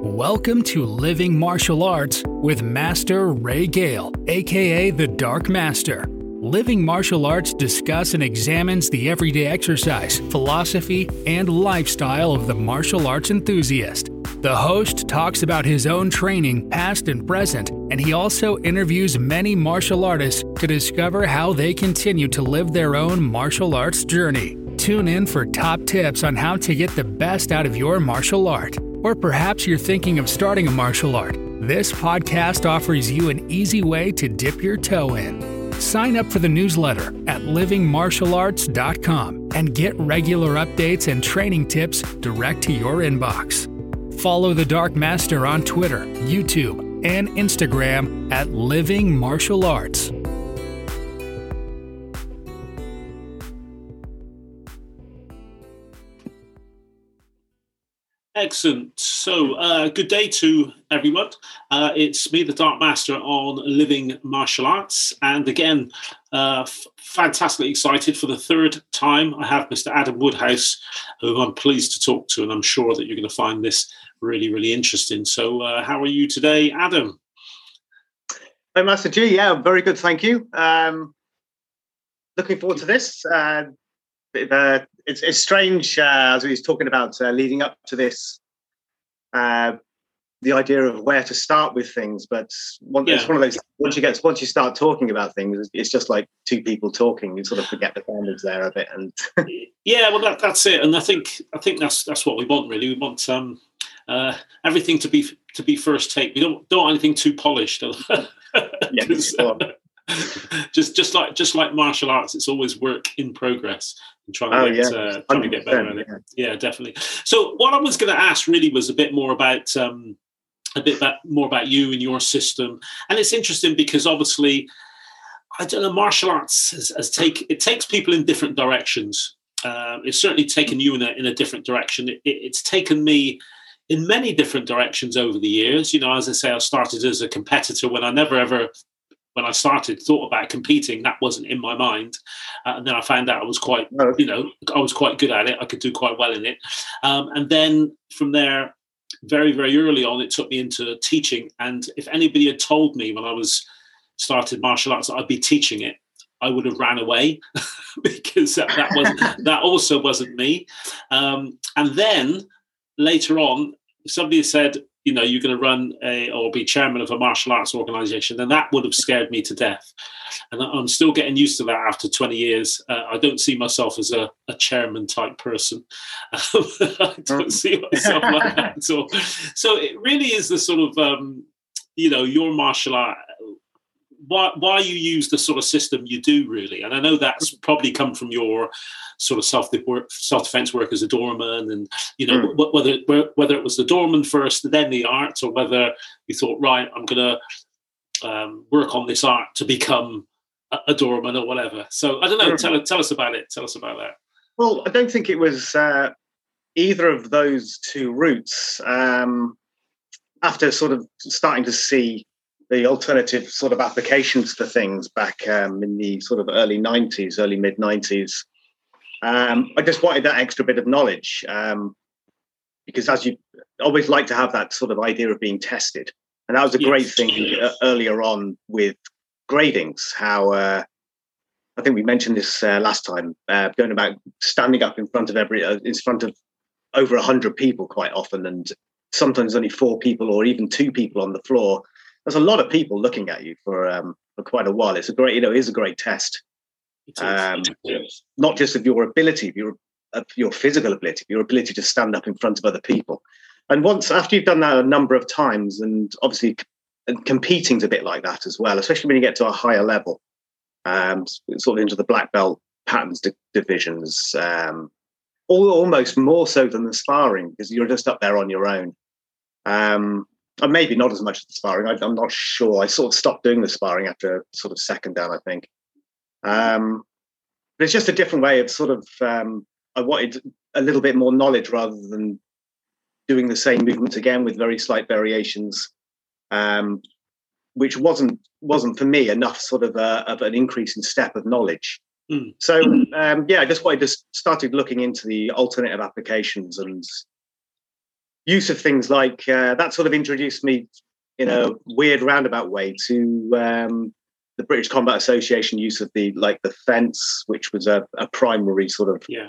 Welcome to Living Martial Arts with Master Ray Gale, aka the Dark Master. Living Martial Arts discuss and examines the everyday exercise, philosophy, and lifestyle of the martial arts enthusiast. The host talks about his own training, past and present, and he also interviews many martial artists to discover how they continue to live their own martial arts journey. Tune in for top tips on how to get the best out of your martial art. Or perhaps you're thinking of starting a martial art. This podcast offers you an easy way to dip your toe in. Sign up for the newsletter at livingmartialarts.com and get regular updates and training tips direct to your inbox. Follow the Dark Master on Twitter, YouTube, and Instagram at Living Martial Arts. Excellent. So, uh, good day to everyone. Uh, it's me, the Dark Master, on Living Martial Arts. And again, uh, f- fantastically excited for the third time. I have Mr. Adam Woodhouse, who I'm pleased to talk to, and I'm sure that you're going to find this really, really interesting. So, uh, how are you today, Adam? Hi, Master G. Yeah, very good. Thank you. Um, looking forward to this. Uh, uh, it's, it's strange uh, as we was talking about uh, leading up to this uh, the idea of where to start with things but one, yeah. it's one of those once you get once you start talking about things it's just like two people talking you sort of forget the boundaries there a bit and yeah well that, that's it and i think i think that's that's what we want really. We want um uh, everything to be to be first take. We don't don't want anything too polished. Yeah, just just like just like martial arts it's always work in progress and trying to, oh, get, yeah. uh, trying to get better at it yeah. yeah definitely so what i was going to ask really was a bit more about um, a bit about, more about you and your system and it's interesting because obviously i don't know martial arts has, has take it takes people in different directions um, it's certainly taken you in a, in a different direction it, it, it's taken me in many different directions over the years. You know, as I say, I started as a competitor when I never ever when I started thought about competing, that wasn't in my mind. Uh, and then I found out I was quite, you know, I was quite good at it. I could do quite well in it. Um, and then from there, very very early on, it took me into teaching. And if anybody had told me when I was started martial arts that I'd be teaching it, I would have ran away because that, that was that also wasn't me. Um, and then later on, somebody said, you know you're going to run a or be chairman of a martial arts organization then that would have scared me to death. And i'm still getting used to that after 20 years. Uh, i don't see myself as a, a chairman type person. I don't see myself like that at all. So it really is the sort of um, you know your martial art why why you use the sort of system you do really. And i know that's probably come from your sort of self self defense work as a doorman, and you know mm. whether whether it was the doorman first, then the art, or whether you thought, right, I'm going to um, work on this art to become a, a, doorman or whatever. So I don't know. Mm. Tell tell us about it. Tell us about that. Well, I don't think it was uh, either of those two routes. Um, after sort of starting to see the alternative sort of applications for things back um, in the sort of early 90s, early mid 90s, um, I just wanted that extra bit of knowledge um, because, as you always like to have that sort of idea of being tested, and that was a yes. great thing uh, earlier on with gradings. How uh, I think we mentioned this uh, last time, uh, going about standing up in front of every, uh, in front of over a hundred people quite often, and sometimes only four people or even two people on the floor. There's a lot of people looking at you for um, for quite a while. It's a great, you know, it is a great test um, not just of your ability, of your, of your physical ability, your ability to stand up in front of other people. And once after you've done that a number of times, and obviously and competing's a bit like that as well, especially when you get to a higher level, um, sort of into the black belt patterns di- divisions, um, almost more so than the sparring because you're just up there on your own. Um, and maybe not as much as the sparring. I, am not sure. I sort of stopped doing the sparring after sort of second down, I think. Um, but it's just a different way of sort of, um, I wanted a little bit more knowledge rather than doing the same movements again with very slight variations, um, which wasn't wasn't for me enough sort of, a, of an increase in step of knowledge. Mm. So um, yeah, I just wanted to started looking into the alternative applications and use of things like uh, that sort of introduced me in a weird roundabout way to um, the British Combat Association use of the like the fence, which was a, a primary sort of yeah.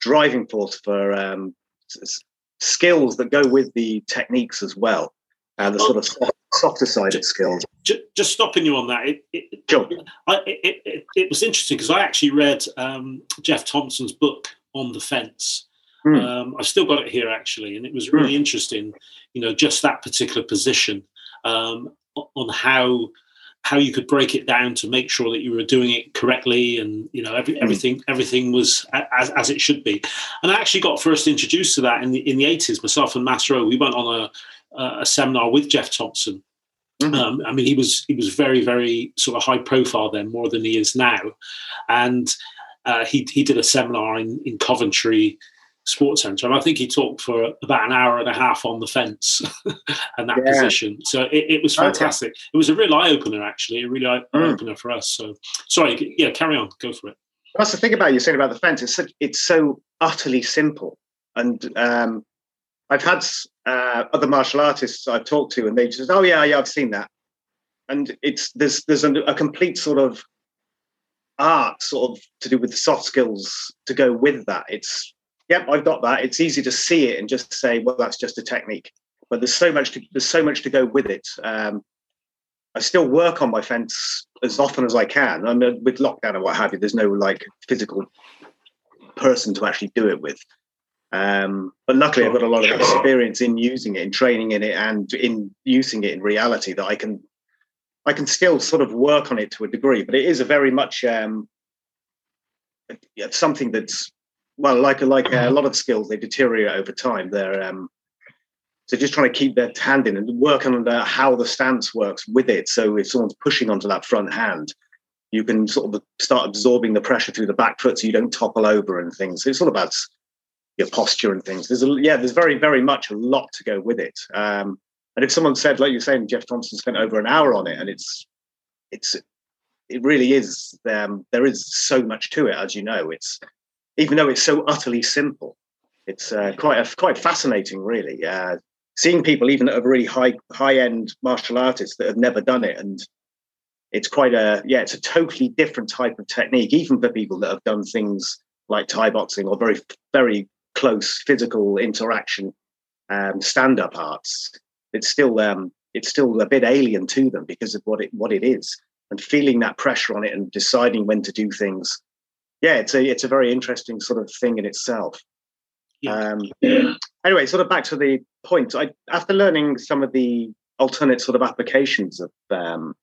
driving force for um, s- skills that go with the techniques as well, and the sort of soft, softer sided skills. Just, just, stopping you on that, it, it, sure. I, it, it, it, was interesting because I actually read um, Geoff Thompson's book on the fence. Mm. Um, I've still got it here actually, and it was really mm. interesting. You know, just that particular position um, on how how you could break it down to make sure that you were doing it correctly and you know every, mm. everything everything was as, as it should be and i actually got first introduced to that in the in the 80s myself and Master we went on a, a seminar with geoff thompson mm-hmm. um, i mean he was he was very very sort of high profile then more than he is now and uh, he, he did a seminar in, in coventry sports centre. And I think he talked for about an hour and a half on the fence and that yeah. position. So it, it was fantastic. Okay. It was a real eye opener, actually, a real eye mm. opener for us. So sorry, yeah, carry on, go for it. That's the thing about you saying about the fence. It's such, it's so utterly simple, and um, I've had uh, other martial artists I've talked to, and they just, said, oh yeah, yeah, I've seen that, and it's there's there's a, a complete sort of art sort of to do with the soft skills to go with that. It's yep, I've got that. It's easy to see it and just say, well, that's just a technique. But there's so much to there's so much to go with it. Um, I still work on my fence as often as I can. I mean, with lockdown and what have you, there's no like physical person to actually do it with. Um, but luckily, I've got a lot of experience in using it, in training in it, and in using it in reality that I can, I can still sort of work on it to a degree. But it is a very much um, something that's well, like like uh, a lot of skills, they deteriorate over time. They're um, so just trying to keep their hand in and work on how the stance works with it. So if someone's pushing onto that front hand, you can sort of start absorbing the pressure through the back foot, so you don't topple over and things. So it's all about your posture and things. There's a, yeah, there's very very much a lot to go with it. Um, and if someone said, like you're saying, Geoff Thompson spent over an hour on it, and it's it's it really is. Um, there is so much to it, as you know. It's even though it's so utterly simple. It's uh, quite a, quite fascinating, really. Uh, seeing people even a really high high end martial artists that have never done it, and it's quite a yeah, it's a totally different type of technique, even for people that have done things like Thai boxing or very very close physical interaction um, stand up arts. It's still um, it's still a bit alien to them because of what it what it is, and feeling that pressure on it and deciding when to do things yeah, it's a it's a very interesting sort of thing in itself. Yeah. Um, anyway, sort of back to the point. I after learning some of the alternate sort of applications of um,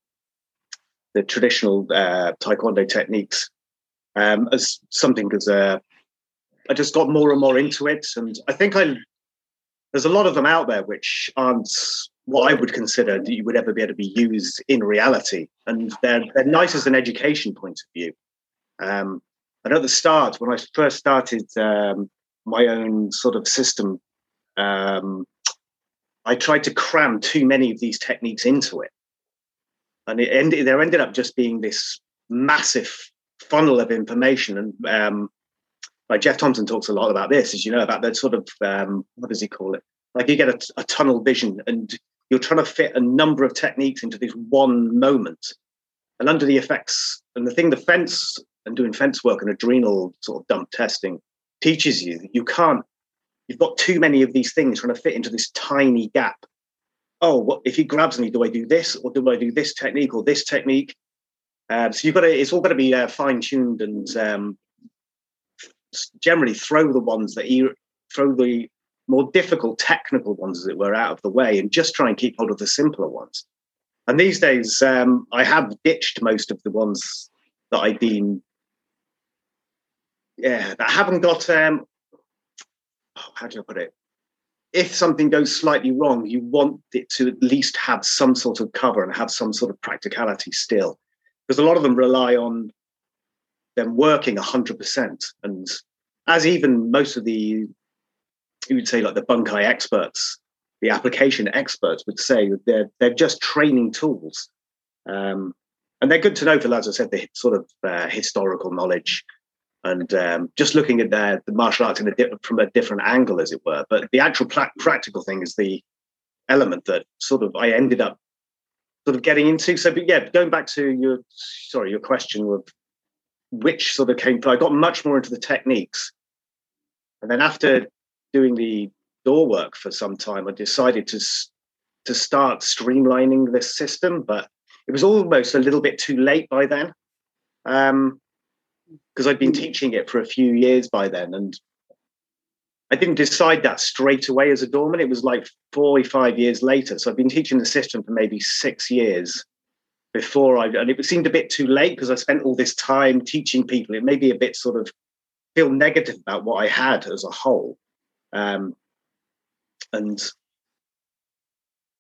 the traditional uh, taekwondo techniques um, as something as a, I just got more and more into it, and I think I there's a lot of them out there which aren't what I would consider that you would ever be able to be used in reality, and they're they're nice as an education point of view. Um, and at the start, when I first started um, my own sort of system, um, I tried to cram too many of these techniques into it. And it ended, there ended up just being this massive funnel of information. And um, like Geoff Thompson talks a lot about this, as you know, about that sort of, um, what does he call it? Like you get a, a tunnel vision and you're trying to fit a number of techniques into this one moment. And under the effects, and the thing the fence and doing fence work and adrenal sort of dump testing teaches you that you can't you've got too many of these things trying to fit into this tiny gap. Oh what if he grabs me do i do this or do i do this technique or this technique? Um, so you've got to it's all got to be uh, fine-tuned and um, generally throw the ones that you throw the more difficult technical ones as it were out of the way and just try and keep hold of the simpler ones. And these days um, i have ditched most of the ones that i deem yeah, that haven't got um, oh, how do I put it? If something goes slightly wrong, you want it to at least have some sort of cover and have some sort of practicality still, because a lot of them rely on them working hundred percent, and as even most of the you would say like the bunkai experts, the application experts would say they're they're just training tools. Um, and they're good to know for, as I said, the sort of uh, historical knowledge and um, just looking at the, the martial arts di- from a different angle, as it were. But the actual pla- practical thing is the element that sort of I ended up sort of getting into. So, but yeah, going back to your sorry, your question of which sort of came. I got much more into the techniques, and then after doing the door work for some time, I decided to to start streamlining this system, but it was almost a little bit too late by then. Um, because I'd been teaching it for a few years by then, and I didn't decide that straight away as a doorman. It was like four or five years later. So I've been teaching the system for maybe six years before I, and it seemed a bit too late because I spent all this time teaching people. It made me a bit sort of feel negative about what I had as a whole. Um, and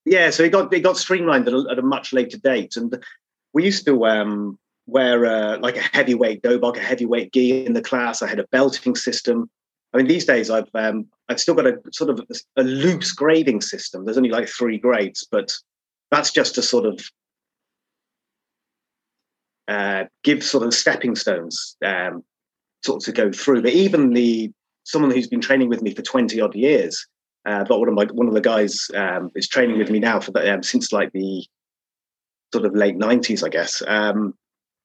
yeah, so it got it got streamlined at a, at a much later date. And we used to um, wear uh, like a heavyweight dobok, a heavyweight gi in the class. I had a belting system. I mean, these days I've um, I've still got a sort of a loose grading system. There's only like three grades, but that's just to sort of uh, give sort of stepping stones um, sort of to go through. But even the someone who's been training with me for 20 odd years, uh, but one of my one of the guys um, is training with me now for the, um, since like the sort of late 90s, I guess. Um,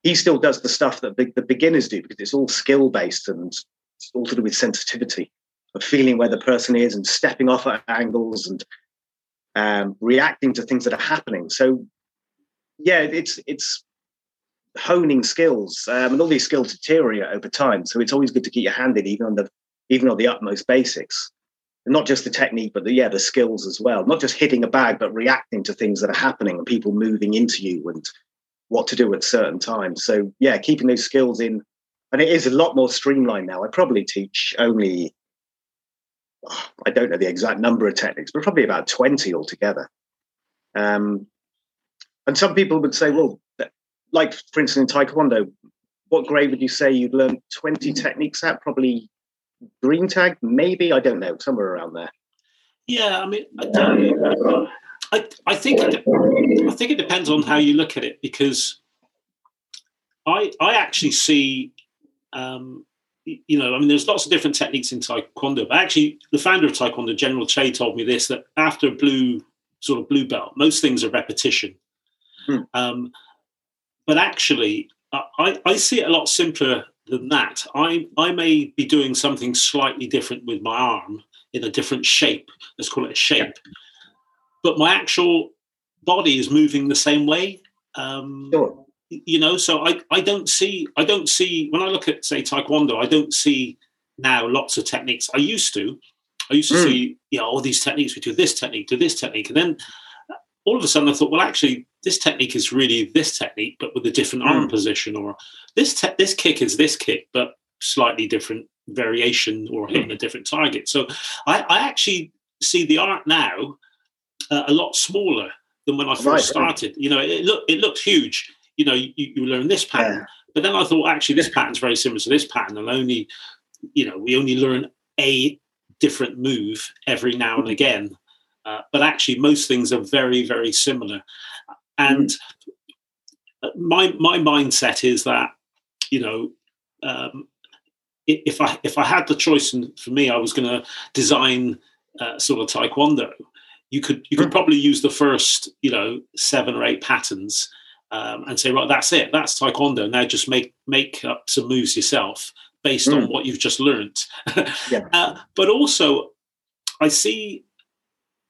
he still does the stuff that the, the beginners do because it's all skill based and it's all to do with sensitivity of feeling where the person is and stepping off at angles and um, reacting to things that are happening. So yeah, it's it's honing skills, um, and all these skills deteriorate over time. So it's always good to keep your hand in, even on the even on the utmost basics, and not just the technique, but the yeah the skills as well. Not just hitting a bag, but reacting to things that are happening and people moving into you and what to do at certain times. So yeah, keeping those skills in, and it is a lot more streamlined now. I probably teach only I don't know the exact number of techniques, but probably about 20 altogether. Um, and some people would say, well, like for instance in taekwondo what grade would you say you'd learned 20 techniques at probably green tag maybe i don't know somewhere around there yeah i mean i, I, I think it, i think it depends on how you look at it because i i actually see um, you know, I mean, there's lots of different techniques in Taekwondo, but actually, the founder of Taekwondo, General Choi, told me this that after blue, sort of blue belt, most things are repetition. Hmm. Um, but actually, I, I see it a lot simpler than that. I, I may be doing something slightly different with my arm in a different shape. Let's call it a shape. But my actual body is moving the same way. Um, sure. You know, so I, I don't see I don't see when I look at say taekwondo, I don't see now lots of techniques. I used to. I used to mm. see, you know, all these techniques. We do this technique, do this technique, and then all of a sudden I thought, well, actually, this technique is really this technique, but with a different arm mm. position, or this te- this kick is this kick, but slightly different variation or hitting mm. a different target. So I, I actually see the art now uh, a lot smaller than when I first right, started. Right. You know, it look it looked huge. You know, you, you learn this pattern, yeah. but then I thought actually this pattern's very similar to this pattern, and only, you know, we only learn a different move every now and again. Uh, but actually, most things are very, very similar. And my my mindset is that you know um, if I if I had the choice, and for me, I was going to design uh, sort of taekwondo. You could you could hmm. probably use the first you know seven or eight patterns um, and say right that's it that's taekwondo now just make make up some moves yourself based mm. on hmm. what you've just learned. yeah. uh, but also, I see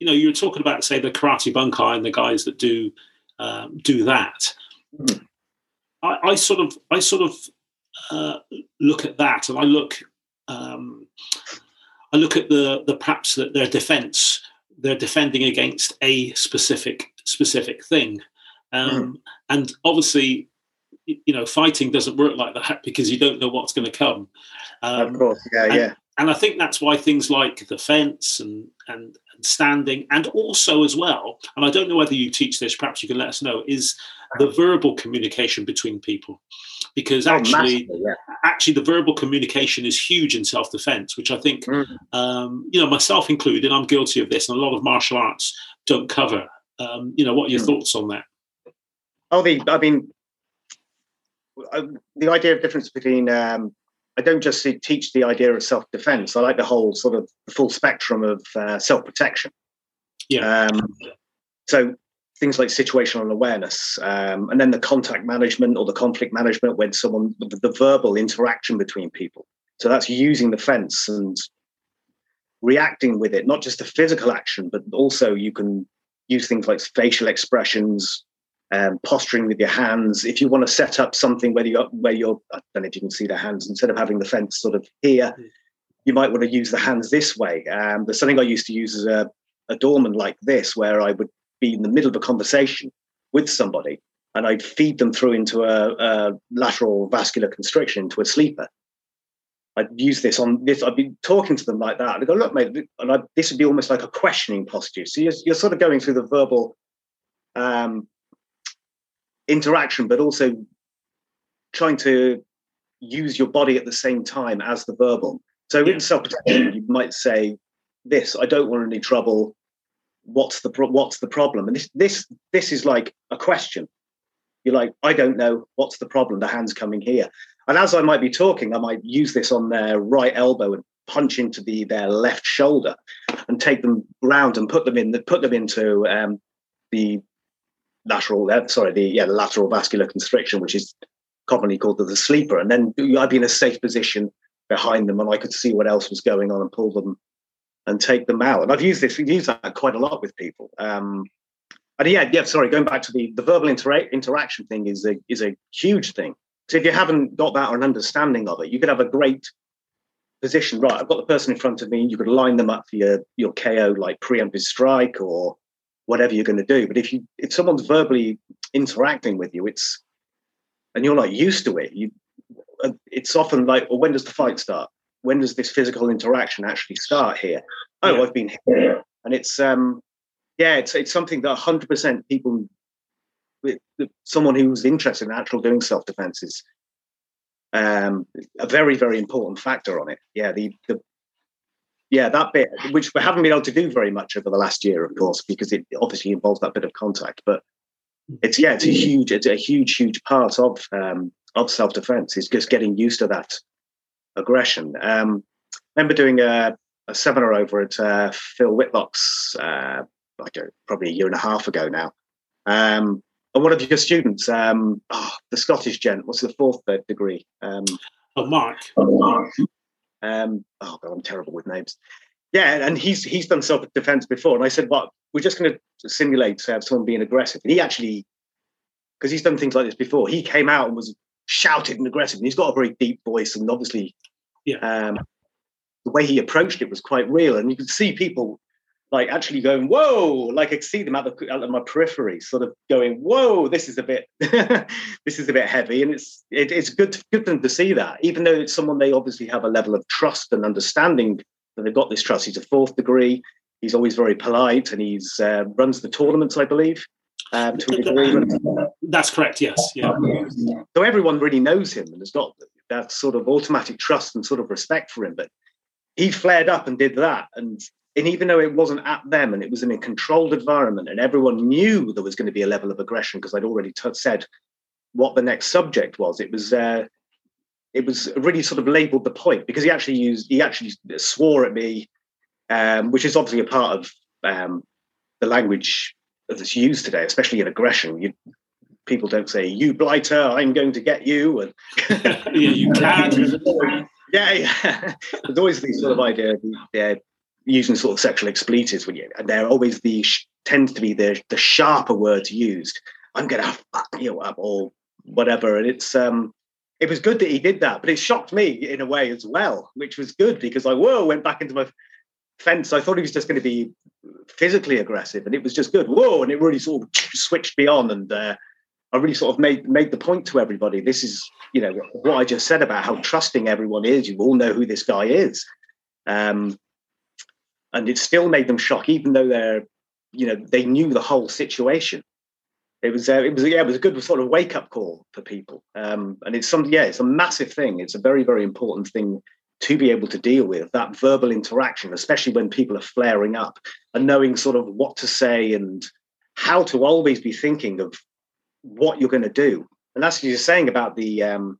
you know, you were talking about say the karate bunkai and the guys that do um, do that. Mm. I, I, sort of I sort of uh, look at that, and I look um, I look at the the perhaps that their defense they're defending against a specific specific thing, um, mm. and obviously you know fighting doesn't work like that because you don't know what's going to come. Um, of course, yeah, and, yeah. And I think that's why things like the fence and and standing, and also as well, and I don't know whether you teach this, perhaps you can let us know, is the verbal communication between people. Because oh, actually, yeah. actually, the verbal communication is huge in self-defense, which I think, mm. um, you know, myself included, I'm guilty of this, and a lot of martial arts don't cover. Um, you know, what are your mm. thoughts on that? Oh, the I mean, uh, the idea of difference between um, I don't just teach the idea of self defense. I like the whole sort of the full spectrum of uh, self protection. Yeah. Um, so things like situational awareness, um, and then the contact management or the conflict management when someone the, the verbal interaction between people. So that's using the fence and reacting with it, not just the physical action, but also you can use things like facial expressions, um, posturing with your hands. If you want to set up something where you're, where you're, I don't know if you can see the hands, instead of having the fence sort of here, you might want to use the hands this way. Um, there's something I used to use as a, a doorman like this, where I would be in the middle of a conversation with somebody and I'd feed them through into a, a lateral vascular constriction, into a sleeper. I'd use this on this. I'd be talking to them like that. I'd go, look, mate, and I'd, this would be almost like a questioning posture. So you're, you're sort of going through the verbal um, interaction, but also trying to use your body at the same time as the verbal. So yeah. in self protection, you might say, "This, I don't want any trouble. What's the pro- what's the problem?" And this this this is like a question. You're like, "I don't know. What's the problem?" The hands coming here, and as I might be talking, I might use this on their right elbow and punch into the their left shoulder, and take them round and put them in the, put them into um, the lateral, uh, sorry, the yeah, the lateral vascular constriction, which is commonly called the, the sleeper. And then I'd be in a safe position behind them, and I could see what else was going on and pull them and take them out. And I've used this, used that quite a lot with people. Um, and yeah, yeah, sorry, going back to the the verbal intera- interaction thing is a is a huge thing. So if you haven't got that or an understanding of it, you could have a great position. Right, I've got the person in front of me. You could line them up for your your KO like preemptive strike or whatever you're going to do. But if you if someone's verbally interacting with you, it's and you're not used to it. You uh, it's often like, well, when does the fight start? When does this physical interaction actually start here? Oh, yeah. I've been here, and it's um, yeah, it's it's something that 100 percent people with someone who's interested in actual doing self defense is um, a very very important factor on it. Yeah, the the yeah, that bit, which we haven't been able to do very much over the last year, of course, because it obviously involves that bit of contact. But it's yeah, it's a huge, it's a huge, huge part of um, of self defense. Is just getting used to that aggression. Um, I remember doing a, a seminar over at uh, Phil Whitlock's, uh, like a, probably a year and a half ago now. Um, and one of your students, um, oh, the Scottish gent, what's the fourth degree? Um, oh, Mark. Oh, Mark. Um, oh god, I'm terrible with names. Yeah, and he's he's done self defense before, and I said, "Well, we're just going to simulate uh, someone being aggressive." And he actually, because he's done things like this before, he came out and was shouted and aggressive, and he's got a very deep voice, and obviously, yeah, um, the way he approached it was quite real, and you could see people like actually going, whoa, like I see them at, the, at my periphery, sort of going, whoa, this is a bit, this is a bit heavy. And it's, it, it's good, to, good for them to see that, even though it's someone they obviously have a level of trust and understanding that they've got this trust. He's a fourth degree. He's always very polite and he's uh, runs the tournaments, I believe. Um, That's correct. Yes. Yeah. So everyone really knows him and has got that sort of automatic trust and sort of respect for him. But he flared up and did that, and and even though it wasn't at them and it was in a controlled environment and everyone knew there was going to be a level of aggression because I'd already t- said what the next subject was, it was uh, it was really sort of labelled the point because he actually used he actually swore at me, um, which is obviously a part of um, the language that's used today, especially in aggression. You, people don't say "you blighter, I'm going to get you," and yeah, you can. yeah, yeah. There's always these sort of idea, yeah, using sort of sexual expletives when you, and they're always the tends to be the the sharper words used. I'm gonna fuck you up or whatever, and it's um it was good that he did that, but it shocked me in a way as well, which was good because I whoa went back into my fence. I thought he was just going to be physically aggressive, and it was just good. Whoa, and it really sort of switched me on, and uh, I really sort of made made the point to everybody. This is you know what I just said about how trusting everyone is. You all know who this guy is. Um, and it still made them shock, even though they're, you know, they knew the whole situation. It was, uh, it was, yeah, it was a good sort of wake up call for people. Um, and it's some, yeah, it's a massive thing. It's a very, very important thing to be able to deal with that verbal interaction, especially when people are flaring up and knowing sort of what to say and how to always be thinking of what you're going to do. And that's what you're saying about the um,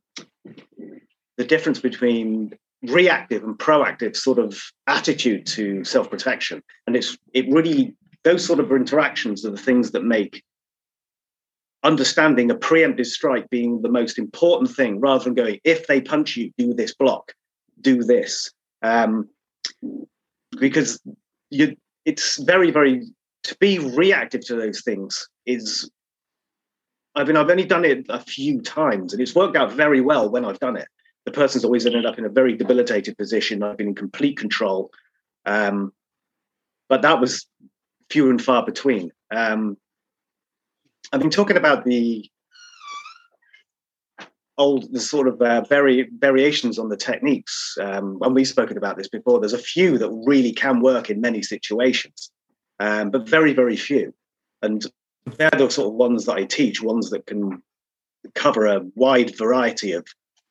the difference between reactive and proactive sort of attitude to self-protection. And it's it really those sort of interactions are the things that make understanding a preemptive strike being the most important thing rather than going if they punch you do this block do this. Um, because you it's very very to be reactive to those things is i mean i've only done it a few times and it's worked out very well when i've done it the person's always ended up in a very debilitated position. I've been in complete control. Um, but that was few and far between. Um, I've been talking about the old, the sort of uh, vari- variations on the techniques. Um, when we've spoken about this before, there's a few that really can work in many situations, um, but very, very few. And they're the sort of ones that I teach, ones that can cover a wide variety of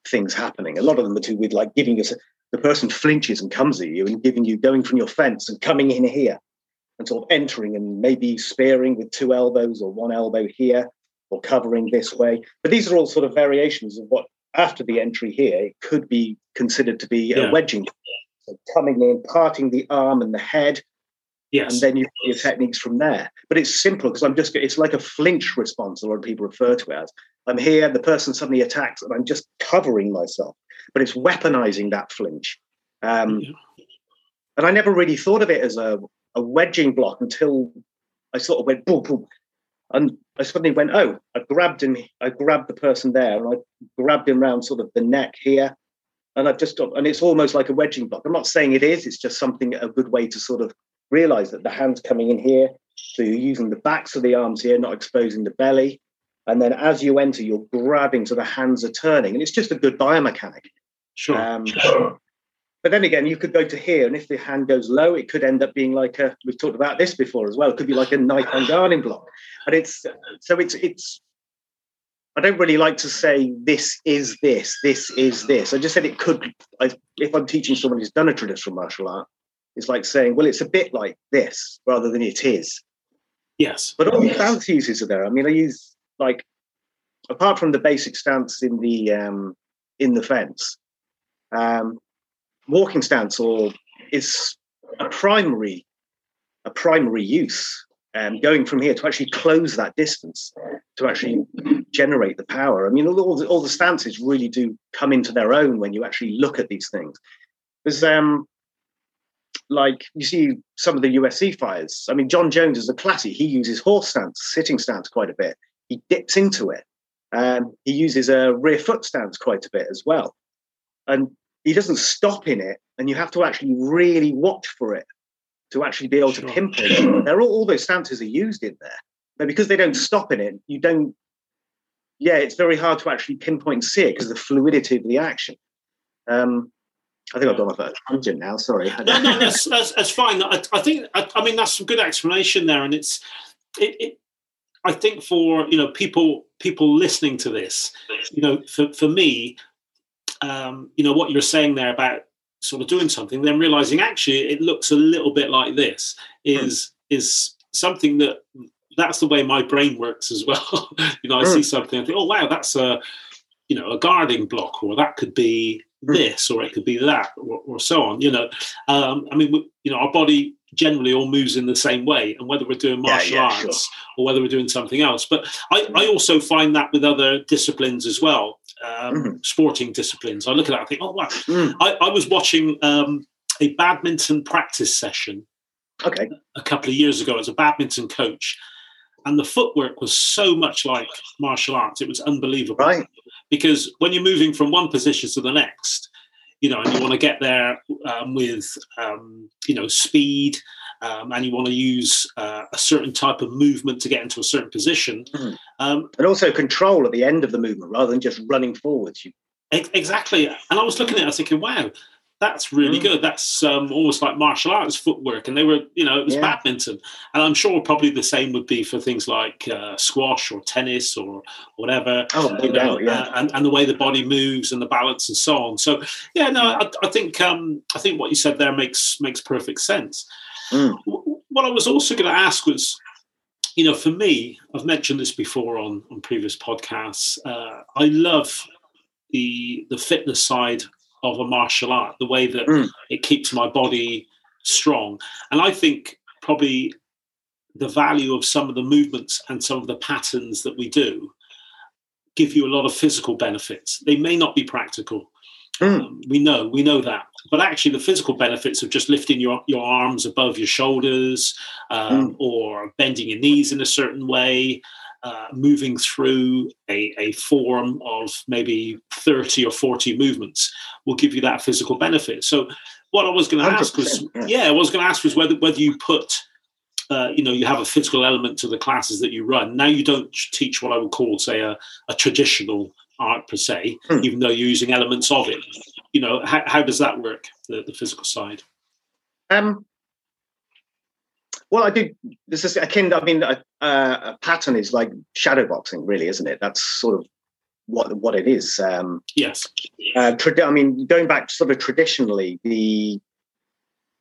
things happening. A lot of them are to do with like giving you the person flinches and comes at you and giving you going from your fence and coming in here and sort of entering and maybe spearing with two elbows or one elbow here or covering this way. But these are all sort of variations of what after the entry here it could be considered to be yeah. a wedging. So coming in, parting the arm and the head. Yes. And then you your techniques from there. But it's simple because I'm just it's like a flinch response, a lot of people refer to it as. I'm here, the person suddenly attacks, and I'm just covering myself. But it's weaponizing that flinch. Um, And I never really thought of it as a, a wedging block until I sort of went boom, boom. And I suddenly went, oh, I grabbed him, I grabbed the person there, and I grabbed him around sort of the neck here. And I've just got, and it's almost like a wedging block. I'm not saying it is, it's just something, a good way to sort of realize that the hand's coming in here. So you're using the backs of the arms here, not exposing the belly. And then as you enter, you're grabbing so the hands are turning. And it's just a good biomechanic. Sure. Um, sure. But then again, you could go to here, and if the hand goes low, it could end up being like a. We've talked about this before as well. It could be like a knife and guarding block, and it's so it's it's. I don't really like to say this is this, this is this. I just said it could. I, if I'm teaching someone who's done a traditional martial art, it's like saying, well, it's a bit like this rather than it is. Yes. But all the stance uses are there. I mean, I use like apart from the basic stance in the um, in the fence, um, walking stance or is a primary a primary use. Um, going from here to actually close that distance, to actually generate the power. I mean, all the, all the stances really do come into their own when you actually look at these things. There's um, like you see some of the UFC fighters. I mean, Jon Jones is a classic. He uses horse stance, sitting stance quite a bit he dips into it. Um, he uses a rear foot stance quite a bit as well. And he doesn't stop in it, and you have to actually really watch for it to actually be able sure. to pinpoint. There are all, all those stances are used in there, but because they don't stop in it, you don't. Yeah, it's very hard to actually pinpoint and see it because of the fluidity of the action. Um, I think I've gone off a tangent now. Sorry. no, no, that's, that's, that's fine. I, I think I, I, mean that's some good explanation there, and it's it, it, I think for you know people people listening to this, you know, for for me, um, you know, what you're saying there about sort of doing something, then realizing actually it looks a little bit like this is mm. is something that that's the way my brain works as well. you know, I mm. see something, I think, oh wow, that's a you know a guarding block, or that could be. This, or it could be that, or, or so on. You know, um, I mean, you know, our body generally all moves in the same way and whether we're doing martial yeah, yeah, arts sure. or whether we're doing something else but I, I, also find that with other disciplines as well um, mm-hmm. sporting disciplines i look at that and think oh wow mm. I, I, was watching um, a badminton practice session okay a couple of years ago as a badminton coach and the footwork was so much like martial arts it was unbelievable right because when you're moving from one position to the next you know, and you want to get there um, with, um, you know, speed, um, and you want to use uh, a certain type of movement to get into a certain position. Mm. and also control at the end of the movement rather than just running forwards. You... Exactly. And I was looking at it, I was thinking, wow, that's really mm. good. That's um, almost like martial arts footwork, and they were, you know, it was yeah. badminton, and I'm sure probably the same would be for things like uh, squash or tennis or whatever. Oh, you know, yeah. Uh, and, and the way the body moves and the balance and so on. So, yeah, no, I, I think um, I think what you said there makes makes perfect sense. Mm. What I was also going to ask was, you know, for me, I've mentioned this before on on previous podcasts. Uh, I love the the fitness side of a martial art, the way that mm. it keeps my body strong. And I think probably the value of some of the movements and some of the patterns that we do give you a lot of physical benefits. They may not be practical. Mm. Um, we know, we know that. But actually, the physical benefits of just lifting your, your arms above your shoulders um, mm. or bending your knees in a certain way, uh, moving through a, a form of maybe 30 or 40 movements will give you that physical benefit. So, what I was going to ask was, yeah. yeah, I was going to ask was whether whether you put uh, you know, you have a physical element to the classes that you run. Now you don't teach what I would call, say, a, a traditional art per se, mm. even though you're using elements of it. You know, how, how does that work, the, the physical side? Um, well, I do. This is akin. I mean, a, a, pattern is like shadow boxing, really, isn't it? That's sort of what what it is. Um, yes. Uh, trad- I mean, going back sort of traditionally, the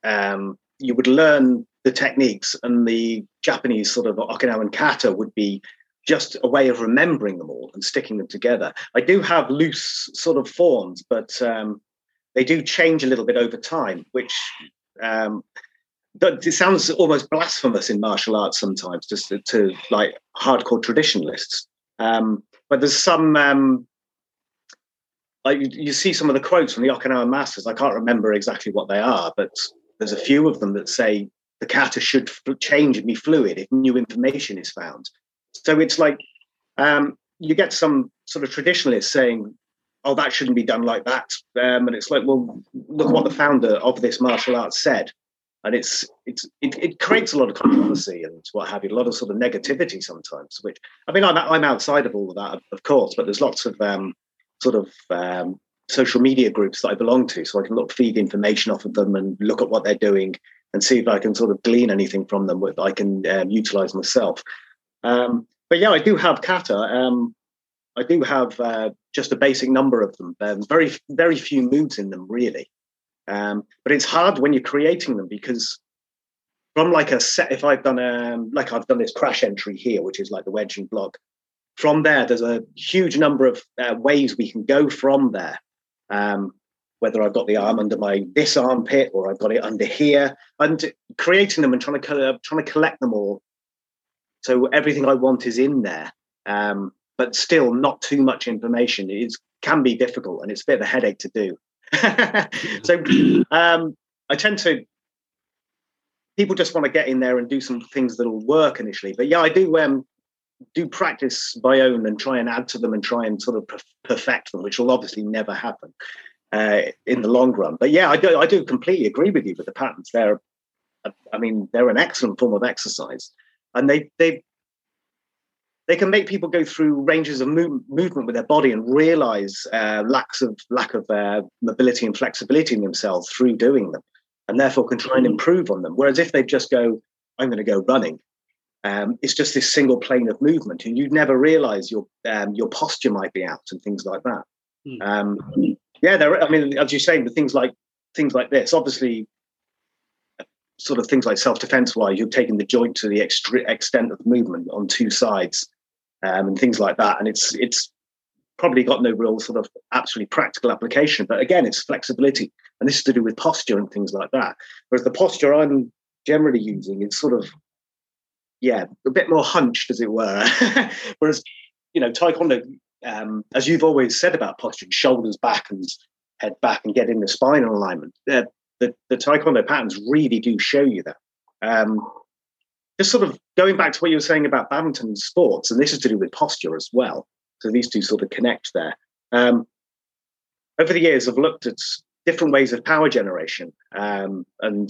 um, you would learn the techniques and the Japanese sort of Okinawan kata would be just a way of remembering them all and sticking them together. I do have loose sort of forms, but um, they do change a little bit over time, which um, it sounds almost blasphemous in martial arts sometimes, just to, to like hardcore traditionalists. Um, but there's some um, like you, you, see some of the quotes from the okinawa masters. I can't remember exactly what they are, but there's a few of them that say the kata should change and be fluid if new information is found. So it's like um, you get some sort of traditionalists saying, "Oh, that shouldn't be done like that," um, and it's like, well, look what the founder of this martial art said, and it's it's it, it, creates a lot of controversy and what have you, a lot of sort of negativity sometimes. Which I mean, I'm I'm outside of all of that, of course, but there's lots of um, sort of um, social media groups that I belong to, so I can look feed information off of them and look at what they're doing and see if I can sort of glean anything from them that I can um, utilize myself. Um, but yeah, I do have kata. Um, I do have uh, just a basic number of them. Um, very very few moves in them really. Um, but it's hard when you're creating them because from like a set, if I've done a um, like I've done this crash entry here, which is like the wedging block. From there, there's a huge number of uh, ways we can go from there. Um, whether I've got the arm under my this armpit or I've got it under here, and creating them and trying to trying to collect them all. So everything I want is in there, um, but still not too much information. It can be difficult and it's a bit of a headache to do. so um, I tend to people just want to get in there and do some things that'll work initially. But yeah, I do um, do practice my own and try and add to them and try and sort of perfect them, which will obviously never happen uh, in the long run. But yeah, I do, I do completely agree with you with the patterns. They're, I mean, they're an excellent form of exercise, and they they they can make people go through ranges of move, movement with their body and realize uh, lacks of lack of uh, mobility and flexibility in themselves through doing them, and therefore can try and mm. improve on them. Whereas if they just go, I'm going to go running. Um, it's just this single plane of movement, and you'd never realize your um, your posture might be out and things like that. Mm. Um, yeah, there. I mean, as you're saying, the things like things like this, obviously, sort of things like self-defense wise, you're taking the joint to the extre- extent of movement on two sides, um, and things like that, and it's it's probably got no real sort of absolutely practical application. But again, it's flexibility, and this is to do with posture and things like that. Whereas the posture I'm generally using is sort of yeah, a bit more hunched, as it were. Whereas you know, taekwondo um, as you've always said about posturing, shoulders back and head back and getting the spinal alignment. The, the, the Taekwondo patterns really do show you that. Um, just sort of going back to what you were saying about badminton and sports, and this is to do with posture as well. So these two sort of connect there. Um, over the years, I've looked at different ways of power generation, um, and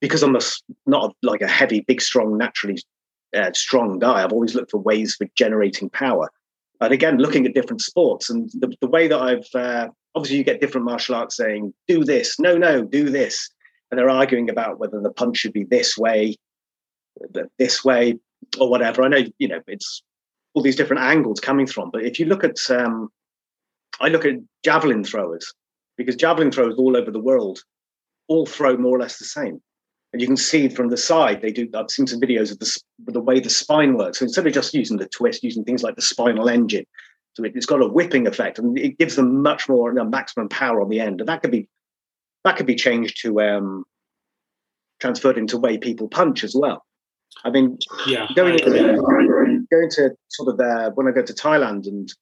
because I'm a, not a, like a heavy, big, strong, naturally uh, strong guy, I've always looked for ways for generating power and again looking at different sports and the, the way that i've uh, obviously you get different martial arts saying do this no no do this and they're arguing about whether the punch should be this way this way or whatever. I know you know it's all these different angles coming from but if you look at um, i look at javelin throwers because javelin throwers all over the world all throw more or less the same. And you can see from the side they do i've seen some videos of the, the way the spine works. So instead of just using the twist using things like the spinal engine So it, has got a whipping effect, and it gives them much more you know, maximum power on the end, and that could be that could be changed to um, transferred into way people punch as well. I mean, yeah, going going to sort of uh, when I go to Thailand and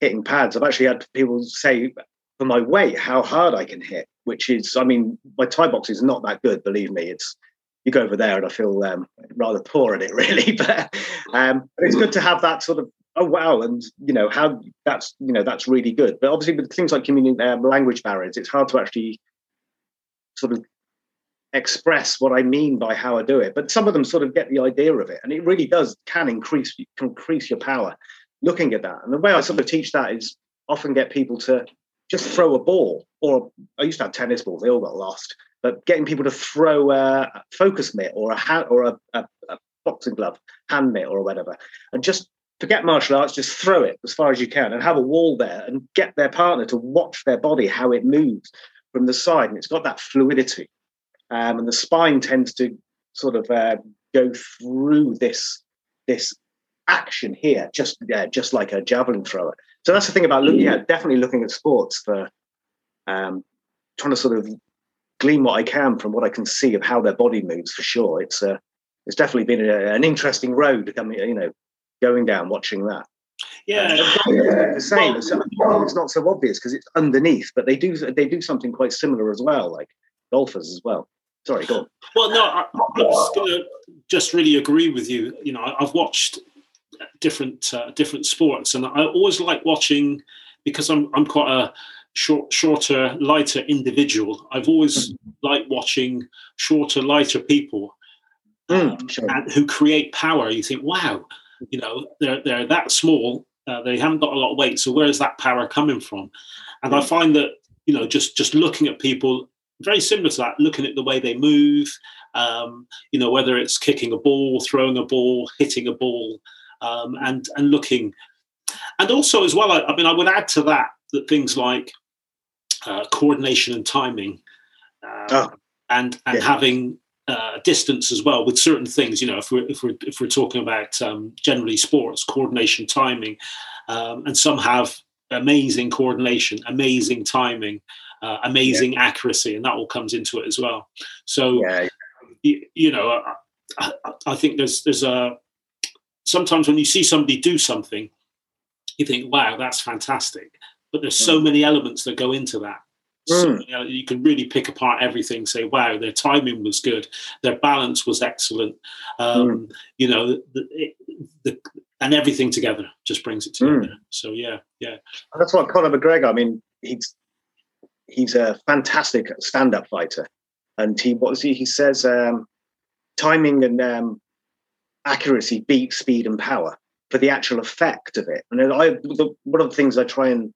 hitting pads, I've actually had people say for my weight how hard I can hit, which is, I mean, my Thai box is not that good, believe me. It's you go over there and I feel um, rather poor at it, really. but, um, but it's good to have that sort of oh wow, and you know how that's you know that's really good. But obviously with things like community um, language barriers, it's hard to actually sort of express what I mean by how I do it. But some of them sort of get the idea of it, and it really does can increase can increase your power. Looking at that, and the way I sort of teach that is often get people to just throw a ball, or I used to have tennis balls; they all got lost. But getting people to throw a focus mitt or a hat or a, a, a boxing glove, hand mitt or whatever, and just forget martial arts, just throw it as far as you can and have a wall there and get their partner to watch their body, how it moves from the side. And it's got that fluidity. Um, and the spine tends to sort of uh, go through this this action here, just yeah, just like a javelin thrower. So that's the thing about looking at definitely looking at sports for um, trying to sort of glean what I can from what I can see of how their body moves. For sure, it's uh, it's definitely been a, an interesting road coming, you know, going down watching that. Yeah, the same. Well, it's not so obvious because it's underneath, but they do they do something quite similar as well, like golfers as well. Sorry, go on. Well, no, I, am just going to just really agree with you. You know, I've watched different uh, different sports, and I always like watching because I'm I'm quite a short, shorter, lighter individual. I've always mm. liked watching shorter, lighter people mm, um, sure. and who create power. You think, wow, you know, they're they're that small. Uh, they haven't got a lot of weight. So where is that power coming from? And I mm. find that you know, just just looking at people very similar to that, looking at the way they move, um, you know, whether it's kicking a ball, throwing a ball, hitting a ball, um, and and looking, and also as well, I, I, mean, I would add to that that things like uh, coordination and timing, uh, oh. and and yeah. having uh, distance as well with certain things. You know, if we're if we're if we're talking about um, generally sports, coordination, timing, um, and some have amazing coordination, amazing timing, uh, amazing yeah. accuracy, and that all comes into it as well. So, yeah. you, you, know, I, I, think there's there's a sometimes when you see somebody do something, you think, "Wow, that's fantastic," but there's so mm. many elements that go into that. So, mm. you, know, you, can really pick apart everything. Say, "Wow, their timing was good, their balance was excellent." Um, mm. You know, the, it, the, and everything together just brings it together. Mm. So yeah, yeah. that's what Conor McGregor. I mean, he's he's a fantastic stand-up fighter, and he what he? He says um, timing and um, accuracy beat speed and power for the actual effect of it. And I, the, one of the things I try and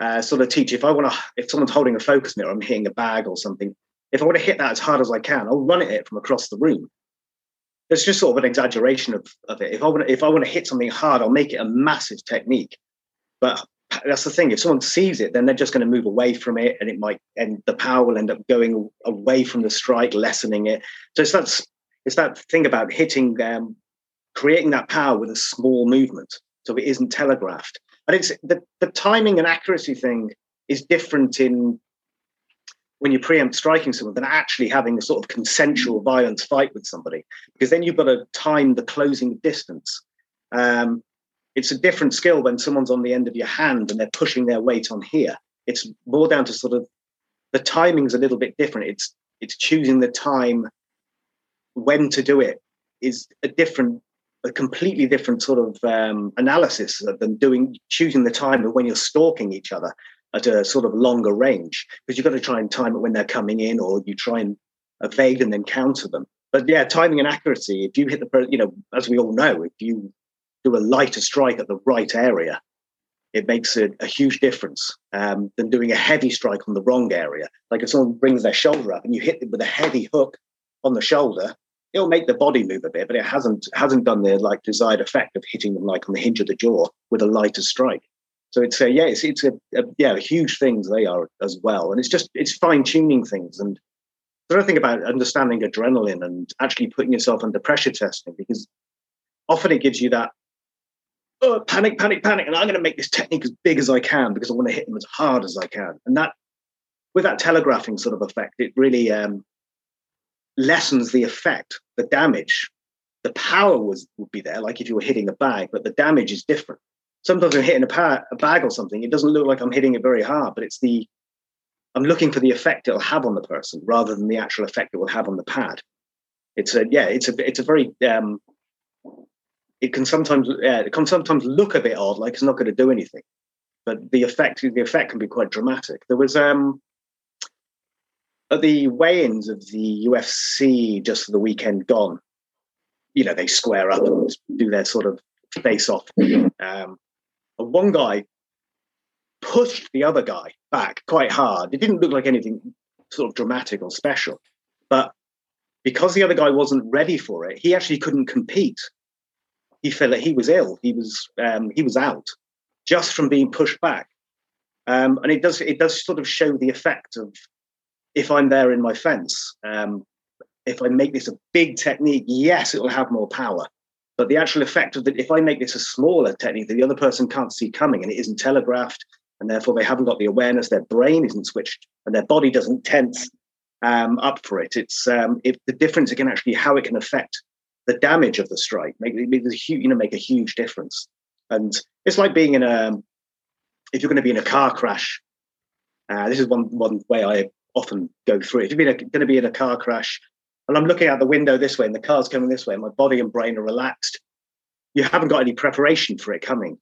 uh, sort of teach, if I want to, if someone's holding a focus mirror, I'm hitting a bag or something. If I want to hit that as hard as I can, I'll run it from across the room. It's just sort of an exaggeration of, of it. If I want to, if I want to hit something hard, I'll make it a massive technique. But that's the thing. If someone sees it, then they're just going to move away from it, and it might, and the power will end up going away from the strike, lessening it. So it's that it's that thing about hitting, um, creating that power with a small movement, so it isn't telegraphed. And it's the the timing and accuracy thing is different in when you preempt striking someone than actually having a sort of consensual violence fight with somebody, because then you've got to time the closing distance. Um, it's a different skill when someone's on the end of your hand and they're pushing their weight on here. It's more down to sort of the timing's a little bit different. It's it's choosing the time when to do it is a different, a completely different sort of um, analysis than doing choosing the time of when you're stalking each other at a sort of longer range because you've got to try and time it when they're coming in or you try and evade and then counter them. But yeah, timing and accuracy. If you hit the, you know, as we all know, if you do a lighter strike at the right area, it makes a, a huge difference um, than doing a heavy strike on the wrong area. Like if someone brings their shoulder up and you hit them with a heavy hook on the shoulder, it'll make the body move a bit, but it hasn't hasn't done the like desired effect of hitting them like on the hinge of the jaw with a lighter strike. So it's a yeah, it's it's a, a yeah, huge things they are as well, and it's just it's fine tuning things and the other thing about understanding adrenaline and actually putting yourself under pressure testing because often it gives you that oh, panic, panic, panic, and I'm going to make this technique as big as I can because I want to hit them as hard as I can. And that, with that telegraphing sort of effect, it really um, lessens the effect, the damage. The power was would be there, like if you were hitting a bag, but the damage is different. Sometimes I'm hitting a, pa- a bag or something, it doesn't look like I'm hitting it very hard, but it's the I'm looking for the effect it'll have on the person rather than the actual effect it will have on the pad. It's a yeah, it's a it's a very um, it can sometimes yeah, it can sometimes look a bit odd, like it's not going to do anything, but the effect the effect can be quite dramatic. There was um at the weigh-ins of the UFC just for the weekend gone. You know, they square up and do their sort of face off. Um, and one guy pushed the other guy back quite hard. It didn't look like anything sort of dramatic or special, but because the other guy wasn't ready for it, he actually couldn't compete. He felt that he was ill. He was um, he was out just from being pushed back. Um, and it does it does sort of show the effect of if I'm there in my fence. Um, if I make this a big technique, yes, it will have more power. But the actual effect of that, if I make this a smaller technique that the other person can't see coming and it isn't telegraphed, and therefore they haven't got the awareness, their brain isn't switched, and their body doesn't tense um, up for it. It's um, the difference again actually how it can affect the damage of the strike, make, make a huge, you know, make a huge difference. And it's like being in a if you're going to be in a car crash. Uh, this is one one way I often go through. If you're going to be in a car crash, and I'm looking out the window this way, and the car's coming this way, and my body and brain are relaxed. You haven't got any preparation for it coming.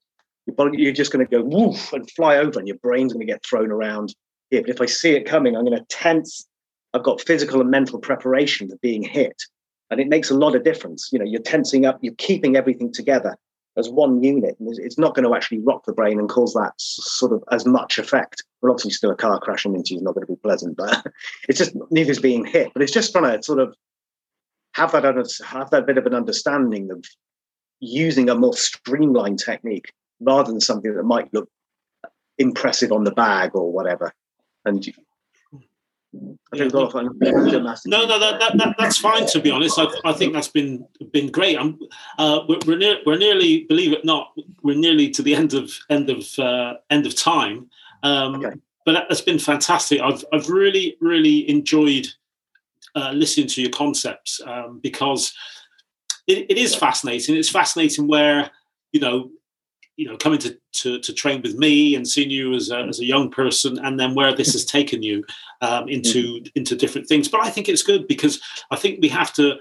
Your body, you're just going to go woof and fly over, and your brain's going to get thrown around here. But if I see it coming, I'm going to tense I've got physical and mental preparation for being hit. And it makes a lot of difference. You know, you're tensing up, you're keeping everything together as one unit. And it's not going to actually rock the brain and cause that sort of as much effect. Well, obviously, still a car crashing into you is not going to be pleasant, but it's just neither's being hit. But it's just trying to sort of have that have that bit of an understanding of using a more streamlined technique rather than something that might look impressive on the bag or whatever. And no, no, no, that, that, that, that's fine. To be honest, I, I think that's been been great. I'm, uh, we're we're, near, we're nearly, believe it not, we're nearly to the end of end of uh, end of time. Um, okay. But that, has been fantastic. I've I've really really enjoyed uh, listening to your concepts um, because it, it is fascinating. It's fascinating where you know you know coming to, to, to train with me and seeing you as a, as a young person and then where this has taken you um, into mm-hmm. into different things but i think it's good because i think we have to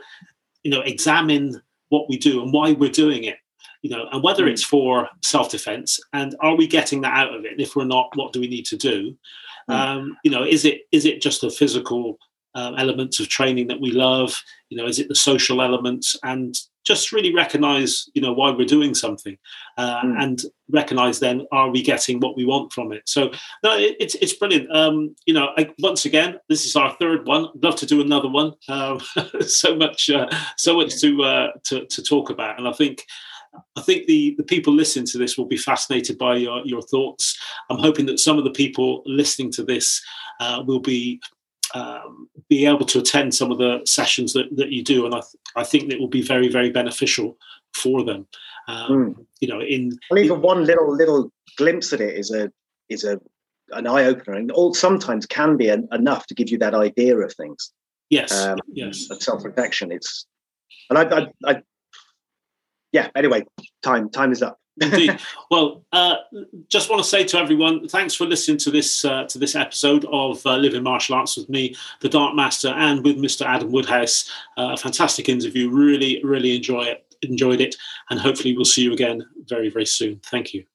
you know examine what we do and why we're doing it you know and whether mm. it's for self-defense and are we getting that out of it and if we're not what do we need to do mm. um, you know is it is it just a physical um, elements of training that we love you know is it the social elements and just really recognize you know why we're doing something uh, mm. and recognize then are we getting what we want from it? So no it, it's it's brilliant. Um, you know I, once again this is our third one. I'd love to do another one. Um, so much uh, so much to, uh, to to talk about. And i think I think the, the people listening to this will be fascinated by your, your thoughts. I'm hoping that some of the people listening to this uh, will be um, be able to attend some of the sessions that, that you do, and I, th- I think it will be very very beneficial for them. Um, mm. You know, in well, even in, one little little glimpse at it is a is a an eye opener, and all sometimes can be an, enough to give you that idea of things. Yes, um, yes, self protection. It's and I, I, I, yeah. Anyway, time time is up. Indeed. Well, uh, just want to say to everyone, thanks for listening to this uh, to this episode of uh, Living Martial Arts with me, the Dark Master, and with Mr. Adam Woodhouse. Uh, a fantastic interview. Really, really enjoy it. Enjoyed it, and hopefully we'll see you again very, very soon. Thank you.